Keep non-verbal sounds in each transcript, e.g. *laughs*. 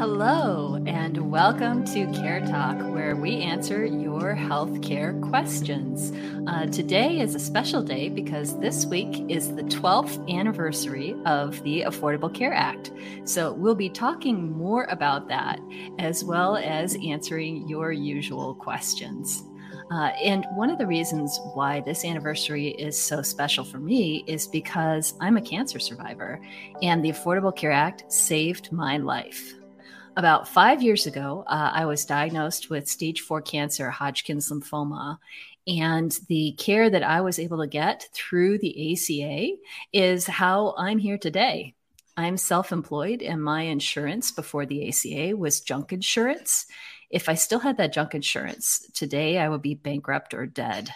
Hello, and welcome to Care Talk, where we answer your healthcare questions. Uh, today is a special day because this week is the 12th anniversary of the Affordable Care Act. So we'll be talking more about that as well as answering your usual questions. Uh, and one of the reasons why this anniversary is so special for me is because I'm a cancer survivor, and the Affordable Care Act saved my life. About five years ago, uh, I was diagnosed with stage four cancer, Hodgkin's lymphoma. And the care that I was able to get through the ACA is how I'm here today. I'm self employed, and my insurance before the ACA was junk insurance. If I still had that junk insurance today, I would be bankrupt or dead.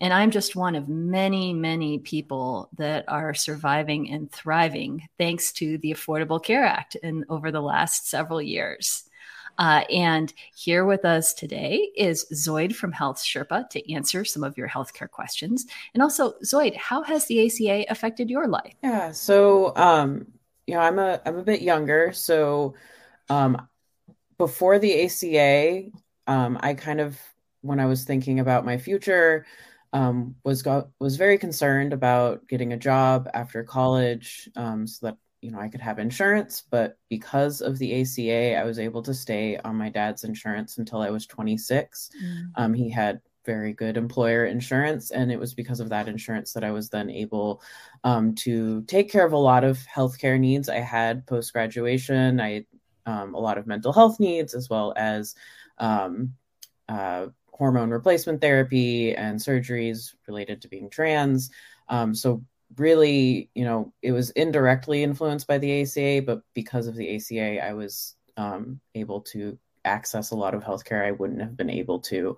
And I'm just one of many, many people that are surviving and thriving thanks to the Affordable Care Act and over the last several years. Uh, and here with us today is Zoid from HealthSherpa to answer some of your healthcare questions. And also, Zoid, how has the ACA affected your life? Yeah, so um, you know, I'm a I'm a bit younger, so um, before the ACA, um, I kind of, when I was thinking about my future, um, was got, was very concerned about getting a job after college, um, so that you know I could have insurance. But because of the ACA, I was able to stay on my dad's insurance until I was 26. Mm. Um, he had very good employer insurance, and it was because of that insurance that I was then able um, to take care of a lot of healthcare needs I had post graduation. I um, a lot of mental health needs as well as um, uh, hormone replacement therapy and surgeries related to being trans. Um, so really, you know, it was indirectly influenced by the ACA, but because of the ACA, I was um, able to access a lot of healthcare I wouldn't have been able to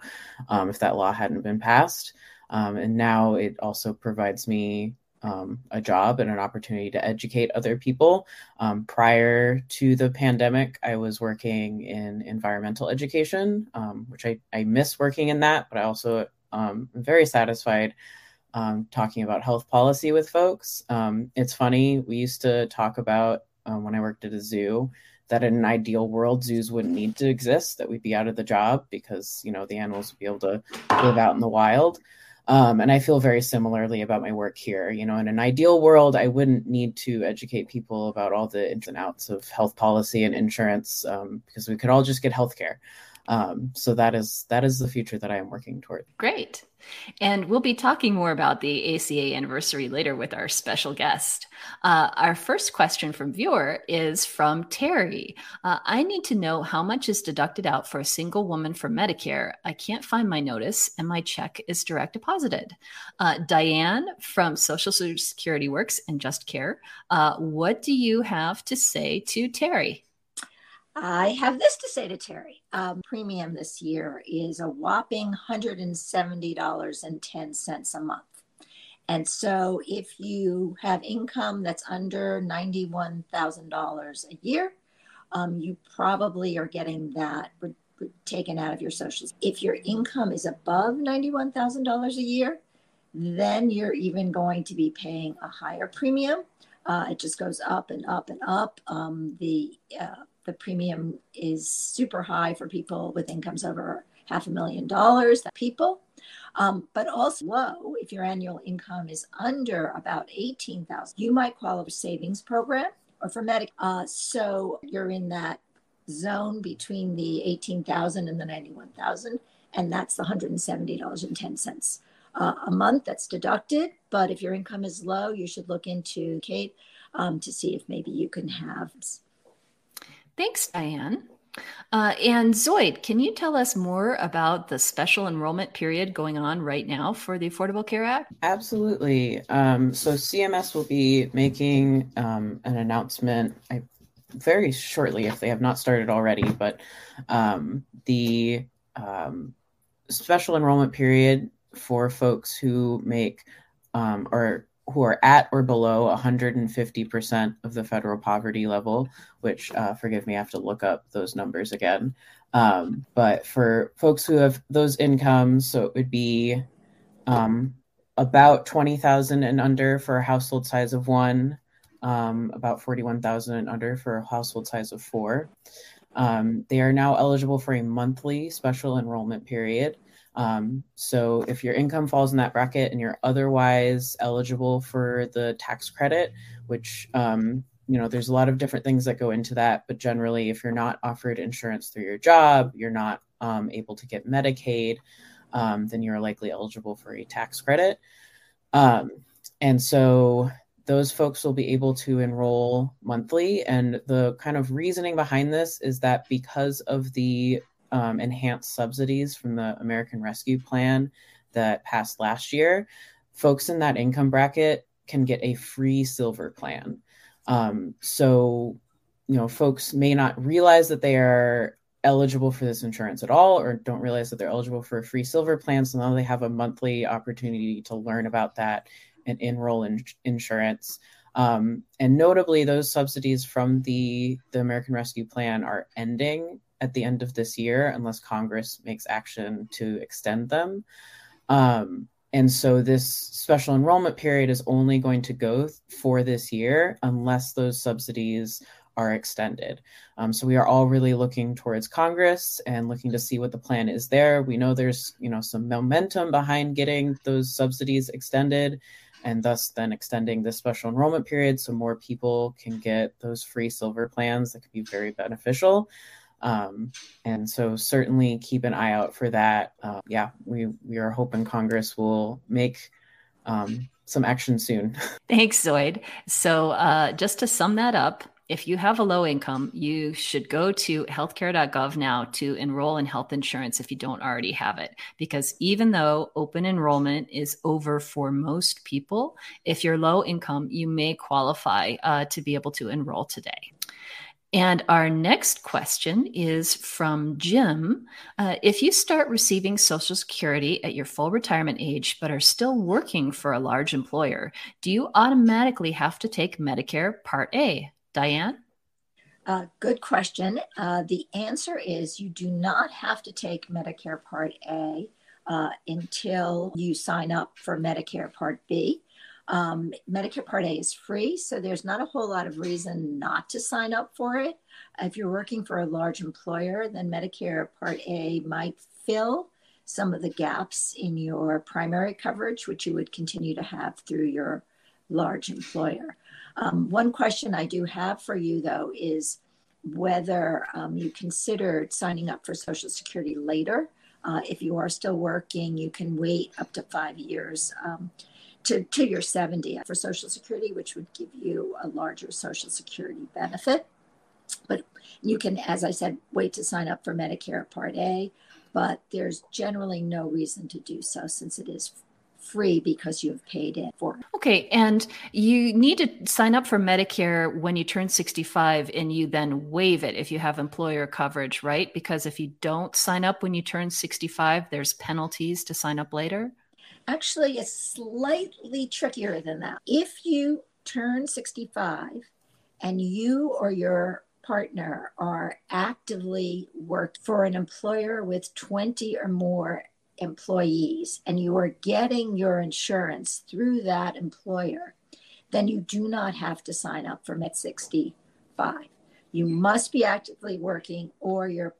um, if that law hadn't been passed. Um, and now it also provides me um, a job and an opportunity to educate other people. Um, prior to the pandemic, I was working in environmental education, um, which I, I miss working in that, but I also um, am very satisfied um, talking about health policy with folks. Um, it's funny, we used to talk about when I worked at a zoo that in an ideal world zoos wouldn't need to exist that we'd be out of the job because you know the animals would be able to live out in the wild um, and I feel very similarly about my work here. You know, in an ideal world, I wouldn't need to educate people about all the ins and outs of health policy and insurance um, because we could all just get healthcare. Um, so that is that is the future that I am working toward. Great. And we'll be talking more about the ACA anniversary later with our special guest. Uh, our first question from viewer is from Terry. Uh, I need to know how much is deducted out for a single woman for Medicare. I can't find my notice, and my check is direct deposited. Uh, Diane from Social Security Works and Just Care. Uh, what do you have to say to Terry? I have this to say to Terry. Um, premium this year is a whopping $170.10 a month. And so if you have income that's under $91,000 a year, um, you probably are getting that re- re- taken out of your social. If your income is above $91,000 a year, then you're even going to be paying a higher premium. Uh, it just goes up and up and up. Um, the uh, the premium is super high for people with incomes over half a million dollars people um, but also low if your annual income is under about 18000 you might qualify for savings program or for medic uh, so you're in that zone between the 18000 and the 91000 and that's the $170.10 uh, a month that's deducted but if your income is low you should look into kate um, to see if maybe you can have Thanks, Diane. Uh, and Zoid, can you tell us more about the special enrollment period going on right now for the Affordable Care Act? Absolutely. Um, so CMS will be making um, an announcement I, very shortly, if they have not started already. But um, the um, special enrollment period for folks who make um, or who are at or below 150% of the federal poverty level, which, uh, forgive me, I have to look up those numbers again. Um, but for folks who have those incomes, so it would be um, about 20,000 and under for a household size of one, um, about 41,000 and under for a household size of four. Um, they are now eligible for a monthly special enrollment period. Um, so if your income falls in that bracket and you're otherwise eligible for the tax credit, which um, you know there's a lot of different things that go into that, but generally, if you're not offered insurance through your job, you're not um, able to get Medicaid, um, then you're likely eligible for a tax credit. Um, and so those folks will be able to enroll monthly. And the kind of reasoning behind this is that because of the um, enhanced subsidies from the American Rescue Plan that passed last year, folks in that income bracket can get a free silver plan. Um, so, you know, folks may not realize that they are eligible for this insurance at all or don't realize that they're eligible for a free silver plan. So now they have a monthly opportunity to learn about that and enroll in insurance. Um, and notably, those subsidies from the, the American Rescue Plan are ending at the end of this year unless Congress makes action to extend them. Um, and so this special enrollment period is only going to go for this year unless those subsidies are extended. Um, so we are all really looking towards Congress and looking to see what the plan is there. We know there's you know some momentum behind getting those subsidies extended and thus then extending the special enrollment period so more people can get those free silver plans that could be very beneficial. Um, and so certainly keep an eye out for that. Uh, yeah, we we are hoping Congress will make um, some action soon. *laughs* Thanks, Zoid. So uh, just to sum that up, if you have a low income, you should go to healthcare.gov now to enroll in health insurance if you don't already have it. Because even though open enrollment is over for most people, if you're low income, you may qualify uh, to be able to enroll today. And our next question is from Jim. Uh, if you start receiving Social Security at your full retirement age, but are still working for a large employer, do you automatically have to take Medicare Part A? Diane? Uh, good question. Uh, the answer is you do not have to take Medicare Part A uh, until you sign up for Medicare Part B. Um, Medicare Part A is free, so there's not a whole lot of reason not to sign up for it. If you're working for a large employer, then Medicare Part A might fill some of the gaps in your primary coverage, which you would continue to have through your large employer. Um, one question I do have for you, though, is whether um, you considered signing up for Social Security later. Uh, if you are still working, you can wait up to five years um, to, to your 70 for Social Security, which would give you a larger Social Security benefit. But you can, as I said, wait to sign up for Medicare Part A, but there's generally no reason to do so since it is free because you have paid in for. Okay. And you need to sign up for Medicare when you turn 65 and you then waive it if you have employer coverage, right? Because if you don't sign up when you turn 65, there's penalties to sign up later. Actually, it's slightly trickier than that. If you turn 65 and you or your partner are actively work for an employer with 20 or more employees and you are getting your insurance through that employer, then you do not have to sign up for Med 65. You must be actively working or your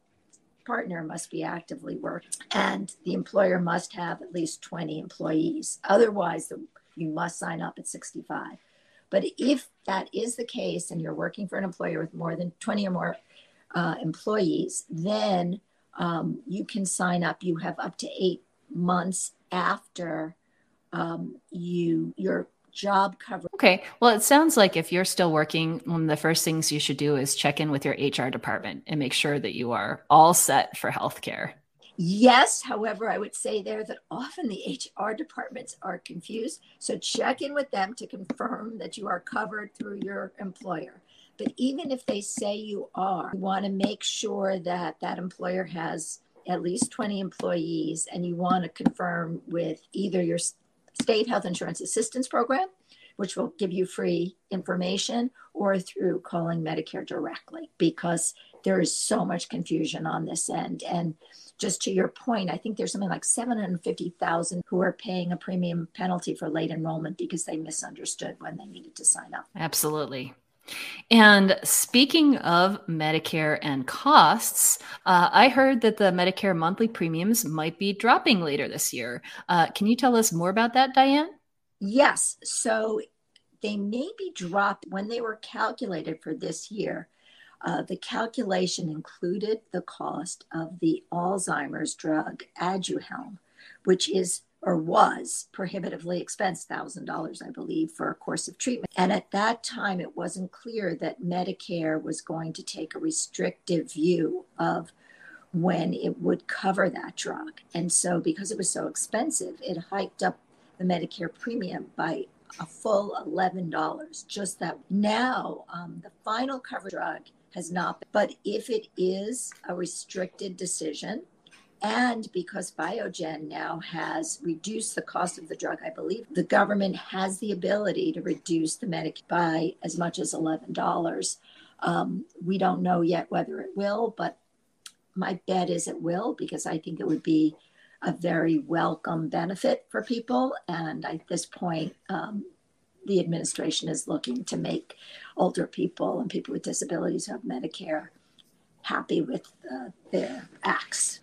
partner must be actively working and the employer must have at least 20 employees. Otherwise, you must sign up at 65. But if that is the case and you're working for an employer with more than 20 or more uh, employees, then um, you can sign up. You have up to eight months after um, you your job cover. Okay. Well, it sounds like if you're still working, one of the first things you should do is check in with your HR department and make sure that you are all set for healthcare. Yes, however, I would say there that often the HR departments are confused. So check in with them to confirm that you are covered through your employer. But even if they say you are, you want to make sure that that employer has at least 20 employees and you want to confirm with either your state health insurance assistance program, which will give you free information, or through calling Medicare directly because there is so much confusion on this end. And just to your point, I think there's something like 750,000 who are paying a premium penalty for late enrollment because they misunderstood when they needed to sign up. Absolutely. And speaking of Medicare and costs, uh, I heard that the Medicare monthly premiums might be dropping later this year. Uh, can you tell us more about that, Diane? Yes. So they may be dropped when they were calculated for this year. Uh, the calculation included the cost of the Alzheimer's drug Aduhelm, which is or was prohibitively expensive, $1,000, I believe, for a course of treatment. And at that time, it wasn't clear that Medicare was going to take a restrictive view of when it would cover that drug. And so, because it was so expensive, it hiked up the Medicare premium by a full $11. Just that now, um, the final cover drug has not, been, but if it is a restricted decision, and because Biogen now has reduced the cost of the drug, I believe the government has the ability to reduce the Medicare by as much as $11. Um, we don't know yet whether it will, but my bet is it will because I think it would be a very welcome benefit for people. And at this point, um, the administration is looking to make older people and people with disabilities who have Medicare happy with uh, their acts.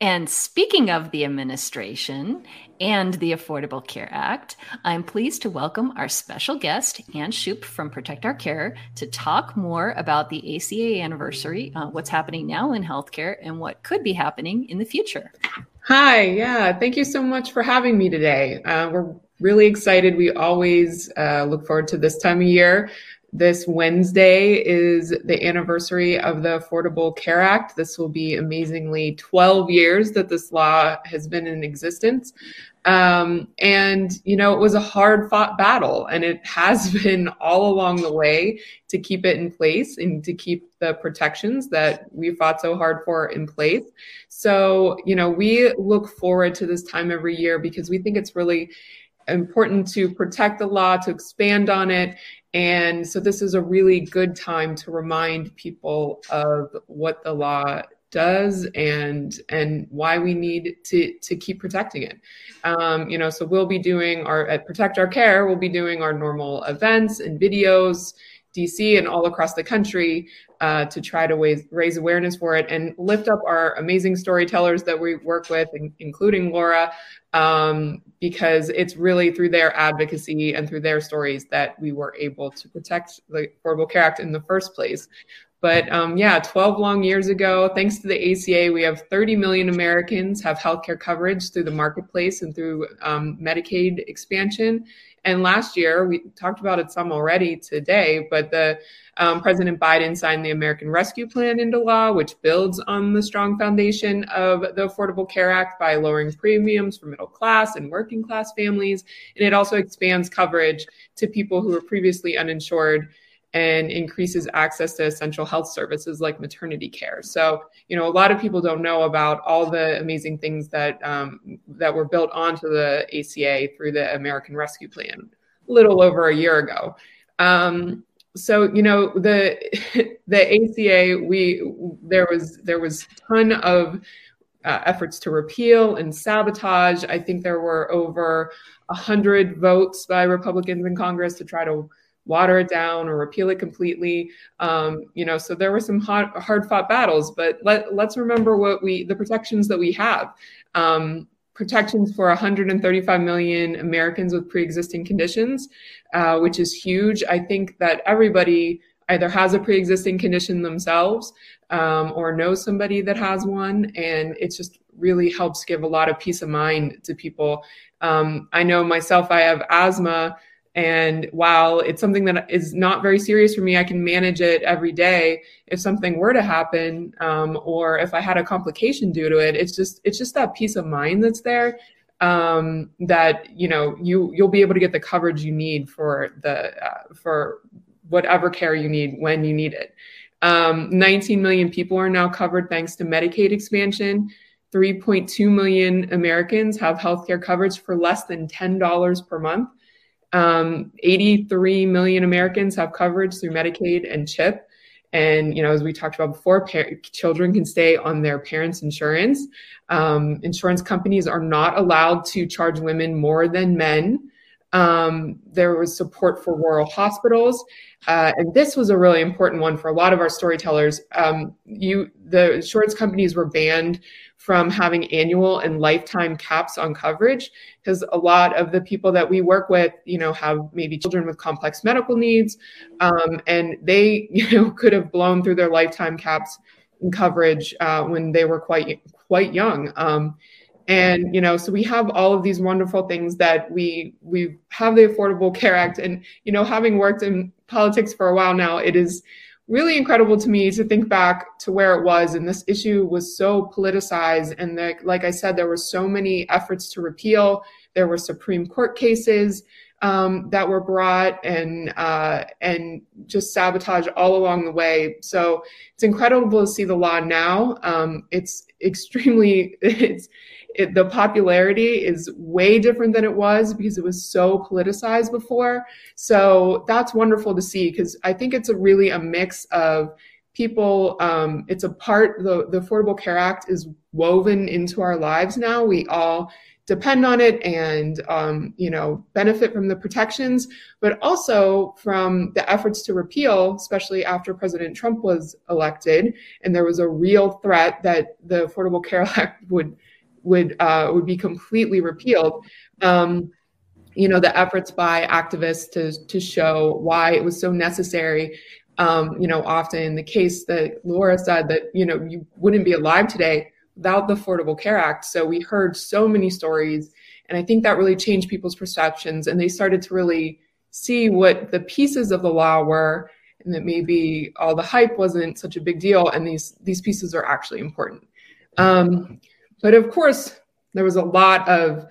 And speaking of the administration and the Affordable Care Act, I'm pleased to welcome our special guest, Anne Shoup from Protect Our Care, to talk more about the ACA anniversary, uh, what's happening now in healthcare, and what could be happening in the future. Hi, yeah, thank you so much for having me today. Uh, we're really excited. We always uh, look forward to this time of year. This Wednesday is the anniversary of the Affordable Care Act. This will be amazingly 12 years that this law has been in existence. Um, and, you know, it was a hard fought battle, and it *laughs* has been all along the way to keep it in place and to keep the protections that we fought so hard for in place. So, you know, we look forward to this time every year because we think it's really important to protect the law, to expand on it, and so this is a really good time to remind people of what the law does and and why we need to to keep protecting it. Um, you know, so we'll be doing our at Protect Our Care, we'll be doing our normal events and videos, DC and all across the country uh, to try to raise, raise awareness for it and lift up our amazing storytellers that we work with, including Laura, um, because it's really through their advocacy and through their stories that we were able to protect the Affordable Care Act in the first place. But um, yeah, 12 long years ago, thanks to the ACA, we have 30 million Americans have healthcare coverage through the marketplace and through um, Medicaid expansion. And last year, we talked about it some already today, but the um, President Biden signed the American Rescue Plan into law, which builds on the strong foundation of the Affordable Care Act by lowering premiums for middle class and working class families. And it also expands coverage to people who were previously uninsured and increases access to essential health services like maternity care. So, you know, a lot of people don't know about all the amazing things that um, that were built onto the ACA through the American Rescue Plan a little over a year ago. Um, so, you know, the *laughs* the ACA, we there was there was ton of uh, efforts to repeal and sabotage. I think there were over a hundred votes by Republicans in Congress to try to water it down or repeal it completely. Um, you know, so there were some hard, hard fought battles, but let, let's remember what we, the protections that we have. Um, protections for 135 million Americans with pre-existing conditions, uh, which is huge. I think that everybody either has a pre-existing condition themselves um, or knows somebody that has one, and it just really helps give a lot of peace of mind to people. Um, I know myself; I have asthma. And while it's something that is not very serious for me, I can manage it every day. If something were to happen, um, or if I had a complication due to it, it's just it's just that peace of mind that's there. Um, that you know you you'll be able to get the coverage you need for the uh, for whatever care you need when you need it. Um, 19 million people are now covered thanks to Medicaid expansion. 3.2 million Americans have healthcare coverage for less than $10 per month. Um, 83 million Americans have coverage through Medicaid and CHIP. And you know, as we talked about before, children can stay on their parents' insurance. Um, insurance companies are not allowed to charge women more than men Um, there was support for rural hospitals, uh, and this was a really important one for a lot of our storytellers. Um, you, the insurance companies were banned from having annual and lifetime caps on coverage because a lot of the people that we work with, you know, have maybe children with complex medical needs, um, and they, *laughs* you know, could have blown through their lifetime caps in coverage uh, when they were quite quite young. And you know so we have all of these wonderful things that we we have the affordable care act and you know having worked in politics for a while now it is really incredible to me to think back to where it was and this issue was so politicized and the, like i said there were so many efforts to repeal there were supreme court cases um, that were brought and uh, and just sabotage all along the way. So it's incredible to see the law now. Um, it's extremely *laughs* it's it, the popularity is way different than it was because it was so politicized before. So that's wonderful to see because I think it's a really a mix of people. Um, it's a part the the Affordable Care Act is woven into our lives now. We all depend on it and um, you know benefit from the protections but also from the efforts to repeal especially after president trump was elected and there was a real threat that the affordable care *laughs* act would would uh, would be completely repealed. Um, you know, the efforts by activists to to show why it was so necessary. Um, you know, often the case that Laura said that you know you wouldn't be alive today without the Affordable Care Act. So we heard so many stories, and I think that really changed people's perceptions, and they started to really see what the pieces of the law were and that maybe all the hype wasn't such a big deal and these these pieces are actually important um, but of course, there was a lot of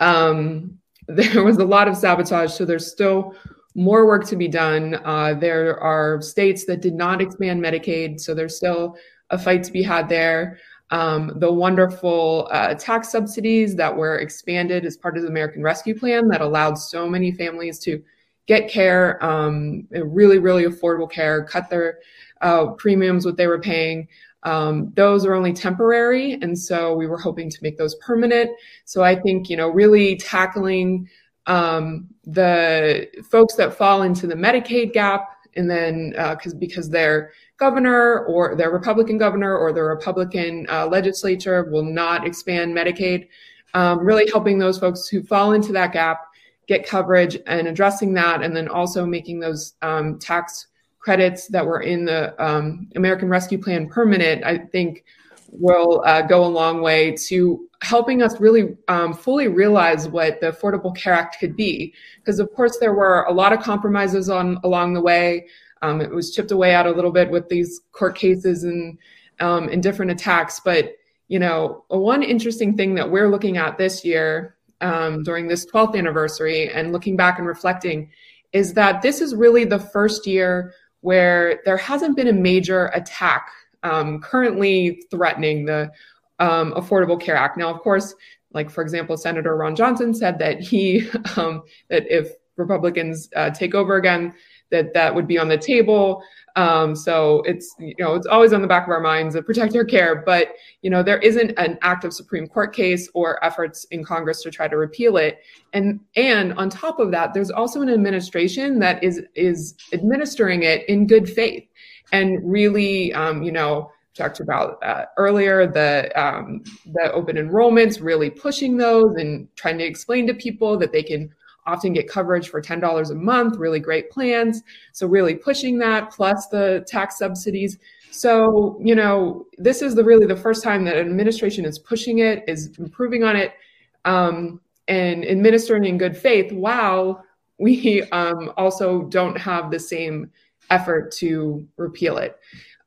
um, *laughs* there was a lot of sabotage. So there's still more work to be done. Uh, there are states that did not expand Medicaid, so there's still a fight to be had there. Um, the wonderful uh, tax subsidies that were expanded as part of the American Rescue Plan that allowed so many families to get care, um, really, really affordable care, cut their uh, premiums, what they were paying. Um, those are only temporary, and so we were hoping to make those permanent. So I think you know really tackling um, the folks that fall into the Medicaid gap, and then because uh, because their governor or their Republican governor or their Republican uh, legislature will not expand Medicaid, um, really helping those folks who fall into that gap get coverage and addressing that, and then also making those um, tax credits that were in the um, American Rescue Plan permanent, I think will uh, go a long way to helping us really um, fully realize what the Affordable Care Act could be. Because of course there were a lot of compromises on along the way. Um, it was chipped away out a little bit with these court cases and um, and different attacks. But you know, one interesting thing that we're looking at this year um, during this 12th anniversary and looking back and reflecting is that this is really the first year where there hasn't been a major attack um, currently threatening the um, Affordable Care Act. Now, of course, like for example, Senator Ron Johnson said that he *laughs* um, that if Republicans uh, take over again, that that would be on the table. Um, so it's you know it's always on the back of our minds to protect our care, but you know there isn't an active Supreme Court case or efforts in Congress to try to repeal it. And and on top of that, there's also an administration that is is administering it in good faith and really um, you know talked about uh, earlier the um, the open enrollments, really pushing those and trying to explain to people that they can often get coverage for $10 a month, really great plans. So, really pushing that plus the tax subsidies. So, you know, this is the really the first time that an administration is pushing it, is improving on it, um, and administering in good faith while we um, also don't have the same effort to repeal it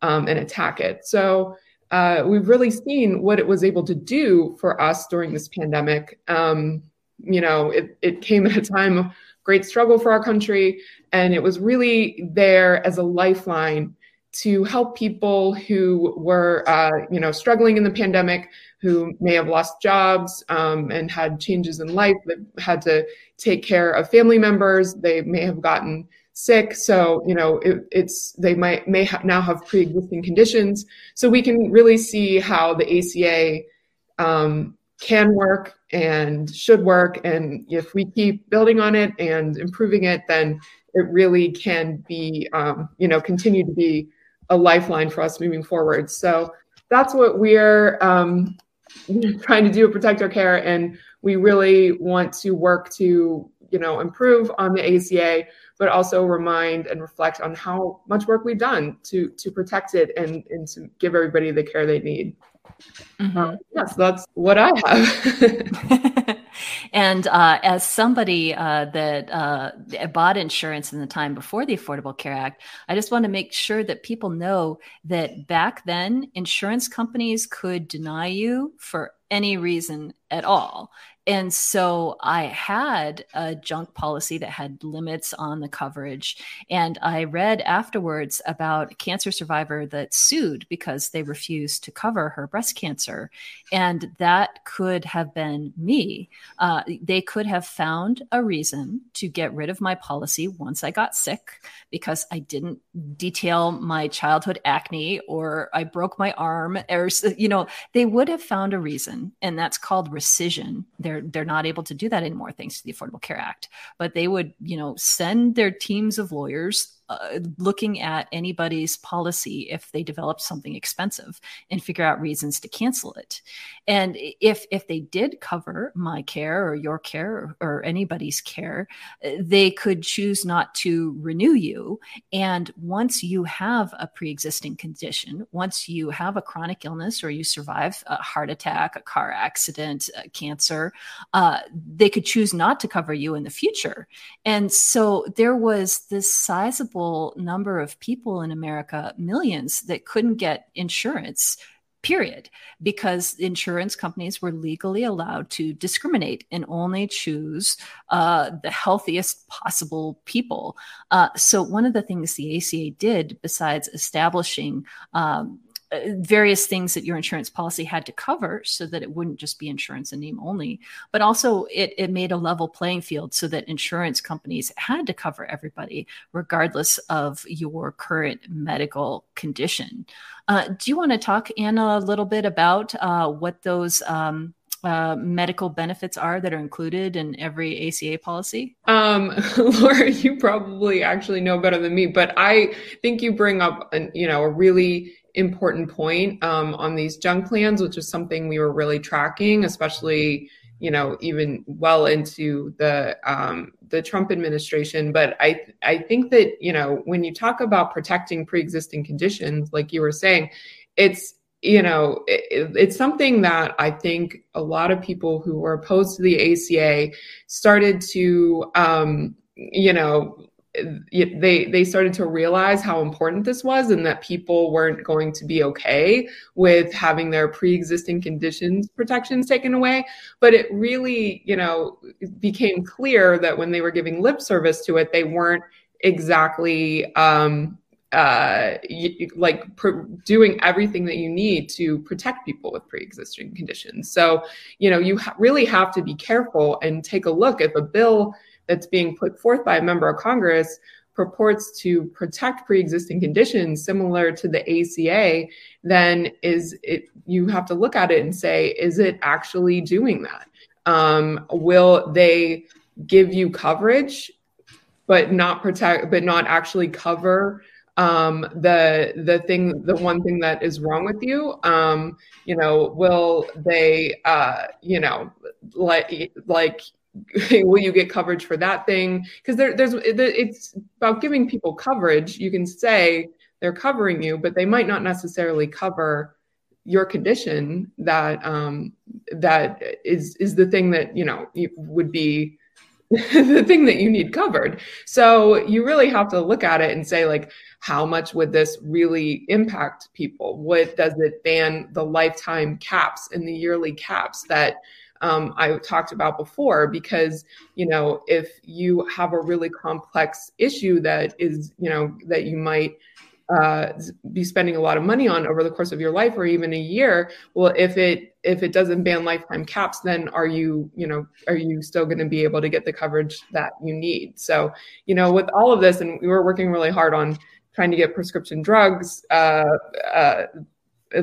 um, and attack it. So, uh, we've really seen what it was able to do for us during this pandemic. Um, you know, it, it came at a time of great struggle for our country. And it was really there as a lifeline to help people who were, uh, you know, struggling in the pandemic, who may have lost jobs um, and had changes in life, that had to take care of family members. They may have gotten sick, so you know, it, it's they might may ha- now have pre-existing conditions. So we can really see how the ACA um, can work and should work. And if we keep building on it and improving it, then it really can be, um, you know, continue to be a lifeline for us moving forward. So that's what we're um, *laughs* trying to do at Protect Our Care. And we really want to work to, you know, improve on the ACA, but also remind and reflect on how much work we've done to to protect it and, and to give everybody the care they need. Mm-hmm. Um, yes, that's what I have. *laughs* and uh, as somebody uh, that uh, bought insurance in the time before the Affordable Care Act, I just want to make sure that people know that back then, insurance companies could deny you for any reason at all and so I had a junk policy that had limits on the coverage. And I read afterwards about a cancer survivor that sued because they refused to cover her breast cancer. And that could have been me. Uh, they could have found a reason to get rid of my policy once I got sick because I didn't detail my childhood acne or I broke my arm or, you know, they would have found a reason. And that's called rescission. They're they're they're not able to do that anymore thanks to the Affordable Care Act. But they would, you know, send their teams of lawyers uh, looking at anybody's policy if they develop something expensive and figure out reasons to cancel it. And if if they did cover my care or your care or, or anybody's care, uh, they could choose not to renew you. And once you have a pre-existing condition, once you have a chronic illness or you survive a heart attack, a car accident, a cancer, uh, they could choose not to cover you in the future. And so there was this sizable sizable number of people in America, millions, that couldn't get insurance period, because insurance companies were legally allowed to discriminate and only choose uh, the healthiest possible people. Uh, so, one of the things the ACA did, besides establishing um, various things that your insurance policy had to cover so that it wouldn't just be insurance in name only but also it, it made a level playing field so that insurance companies had to cover everybody regardless of your current medical condition uh, do you want to talk Anne a little bit about uh, what those um, uh, medical benefits are that are included in every ACA policy? Um, *laughs* Laura, you probably actually know better than me, but I think you bring up, an, you know, a really important point um, on these junk plans, which is something we were really tracking, especially you know even well into the um, the Trump administration. But I I think that you know when you talk about protecting pre-existing conditions, like you were saying, it's you know it, it's something that I think a lot of people who were opposed to the ACA started to um, you know they they started to realize how important this was and that people weren't going to be okay with having their pre-existing conditions protections taken away. But it really you know became clear that when they were giving lip service to it they weren't exactly um, uh, like pr- doing everything that you need to protect people with pre-existing conditions. So you know you ha- really have to be careful and take a look. At the bill that's being put forth by a member of Congress purports to protect pre-existing conditions similar to the ACA, then is it you have to look at it and say, is it actually doing that? Um, will they give you coverage, but not protect, but not actually cover um, the the thing, the one thing that is wrong with you? Um, you know, will they, uh, you know, like like *laughs* will you get coverage for that thing? Because there, there's it's about giving people coverage. You can say they're covering you, but they might not necessarily cover your condition that um, that is is the thing that you know would be *laughs* the thing that you need covered. So you really have to look at it and say like how much would this really impact people? What does it ban the lifetime caps and the yearly caps that um, I talked about before, because, you know, if you have a really complex issue that is, you know, that you might uh, be spending a lot of money on over the course of your life or even a year well if it if it doesn't ban lifetime caps then are you you know are you still going to be able to get the coverage that you need? So you know with all of this and we were working really hard on trying to get prescription drugs uh, uh, Uh,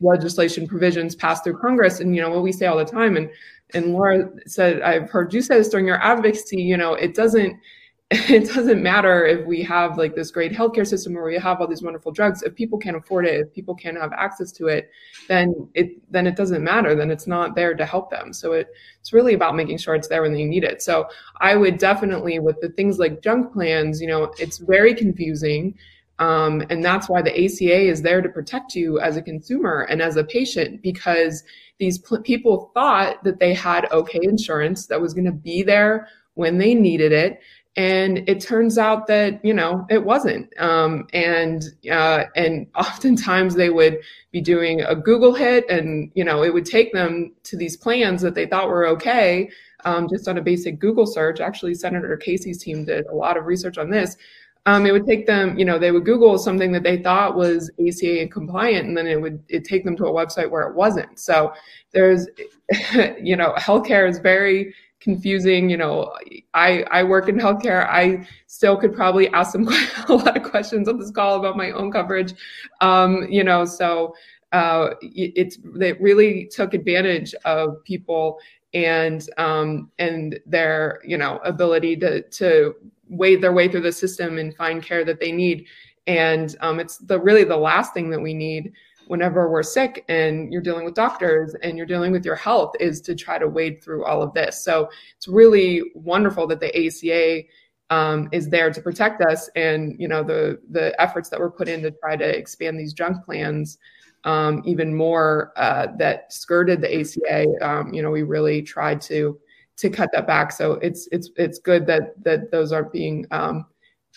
legislation provisions passed through Congress. And you know what we say all the time, and and Laura said, I've heard you say this during your advocacy. You know, it doesn't *laughs* it doesn't matter if we have like this great healthcare system where we have all these wonderful drugs if people can't afford it if people can't have access to it then it then it doesn't matter then it's not there to help them so it, it's really about making sure it's there when they need it so i would definitely with the things like junk plans you know it's very confusing um, and that's why the ACA is there to protect you as a consumer and as a patient because these pl- people thought that they had okay insurance that was going to be there when they needed it. And it turns out that you know it wasn't. Um, and uh, and *laughs* oftentimes they would be doing a google hit and you know it would take them to these plans that they thought were okay. Um, just on a basic google search actually senator casey's team did a lot of research on this um, it would take them you know they would google something that they thought was aca compliant and then it would it take them to a website where it wasn't so there's *laughs* you know healthcare is very confusing. You know, I I work in healthcare. I still could probably ask them *laughs* a lot of questions on this call about my own coverage. Um, you know, so uh, it's they really took advantage of people and um, and their you know ability to to wade their way through the system and find care that they need. And um, it's the really the last thing that we need whenever we're sick and you're dealing with doctors and you're dealing with your health is to try to wade through all of this. So it's really wonderful that the ACA um, is there to protect us, and you know the the efforts that were put in to try to expand these junk plans um, even more uh, that skirted the ACA. Um, you know, we really tried to to cut that back. So it's it's it's good that that those are being um,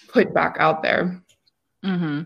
put back out there. Mm-hmm.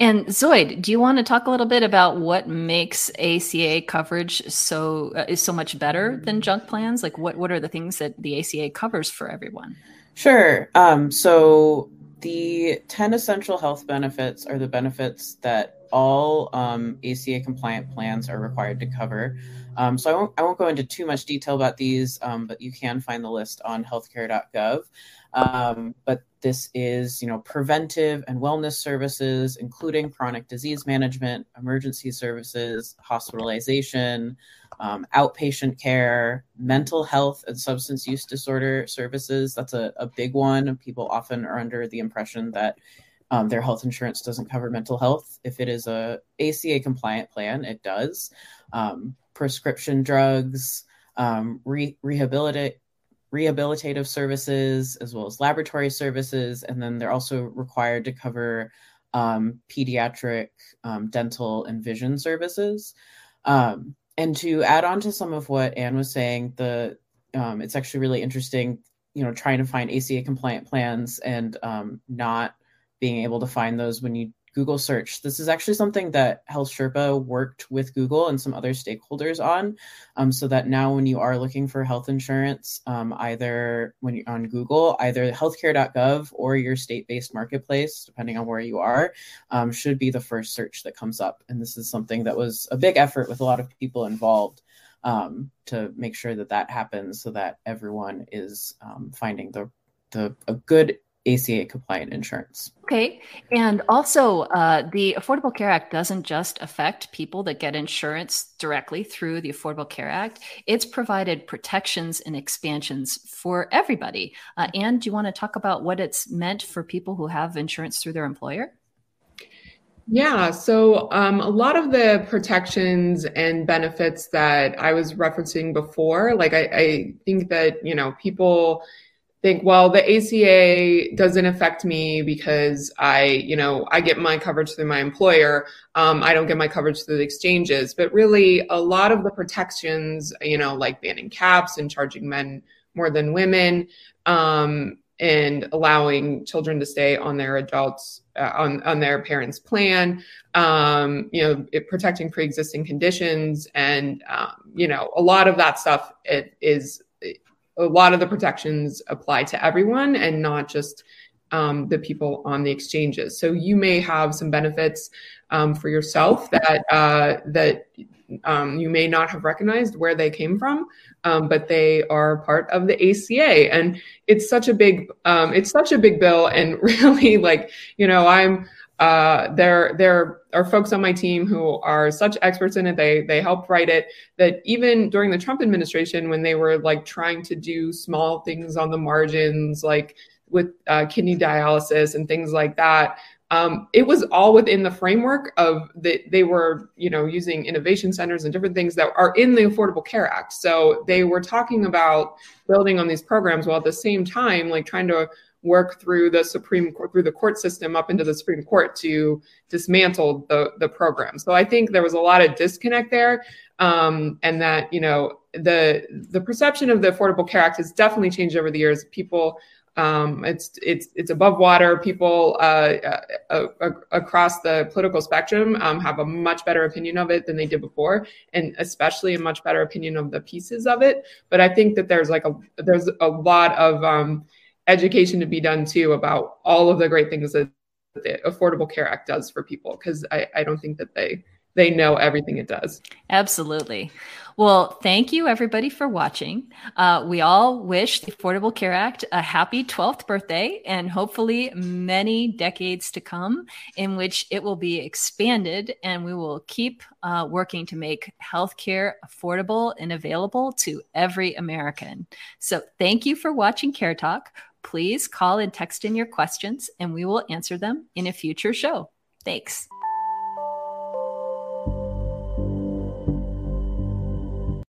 And Zoid, do you want to talk a little bit about what makes ACA coverage so uh, is so much better than junk plans? Like, what what are the things that the ACA covers for everyone? Sure. Um, so the ten essential health benefits are the benefits that all um, ACA compliant plans are required to cover. Um, so I won't, I won't go into too much detail about these, um, but you can find the list on healthcare.gov. Um, but this is, you know, preventive and wellness services, including chronic disease management, emergency services, hospitalization, um, outpatient care, mental health and substance use disorder services. That's a, a big one. People often are under the impression that um, their health insurance doesn't cover mental health. If it is a ACA compliant plan, it does. Um, prescription drugs, um, re- rehabilitative services as well as laboratory services. And then they're also required to cover um, pediatric, um, dental, and vision services. Um, and to add on to some of what Anne was saying, the it's actually really interesting, you know, trying to find ACA compliant plans and not being able to find those when you Google search. This is actually something that HealthSherpa worked with Google and some other stakeholders on, um, so that now when you are looking for health insurance, um, either when you're on Google, either healthcare.gov or your state-based marketplace, depending on where you are, um, should be the first search that comes up. And this is something that was a big effort with a lot of people involved. Um, to make sure that that happens, so that everyone is um, finding the the a good ACA compliant insurance. Okay. And also, uh, the Affordable Care Act doesn't just affect people that get insurance directly through the Affordable Care Act, it's provided protections and expansions for everybody. Uh, and do you want to talk about what it's meant for people who have insurance through their employer? Yeah, so um, a lot of the protections and benefits that I was referencing before, like I, I think that, you know, people think, well, the ACA doesn't affect me because I, you know, I get my coverage through my employer. Um, I don't get my coverage through the exchanges. But really, a lot of the protections, you know, like banning caps and charging men more than women, um, and allowing children to stay on their adults uh, on on their parents' plan, um, you know, it, protecting pre-existing conditions, and um, you know, a lot of that stuff it is a lot of the protections apply to everyone and not just um, the people on the exchanges. So you may have some benefits um, for yourself that uh, that um, you may not have recognized where they came from, um, but they are part of the ACA, and it's such a big um, it's such a big bill, and *laughs* really like you know I'm uh, there there are folks on my team who are such experts in it. They they helped write it. That even during the Trump administration, when they were like trying to do small things on the margins, like with uh, kidney dialysis and things like that, um, it was all within the framework of that they were you know using innovation centers and different things that are in the affordable care act so they were talking about building on these programs while at the same time like trying to work through the supreme court through the court system up into the supreme court to dismantle the the program so i think there was a lot of disconnect there um, and that you know the the perception of the affordable care act has definitely changed over the years people um, it's it's it's above water. People uh, uh, uh, across the political spectrum um, have a much better opinion of it than they did before, and especially a much better opinion of the pieces of it. But I think that there's like a there's a lot of um, education to be done too about all of the great things that the Affordable Care Act does for people because I, I don't think that they they know everything it does. Absolutely. Well, thank you everybody for watching. Uh, we all wish the Affordable Care Act a happy 12th birthday and hopefully many decades to come in which it will be expanded and we will keep uh, working to make healthcare affordable and available to every American. So thank you for watching Care Talk. Please call and text in your questions and we will answer them in a future show. Thanks.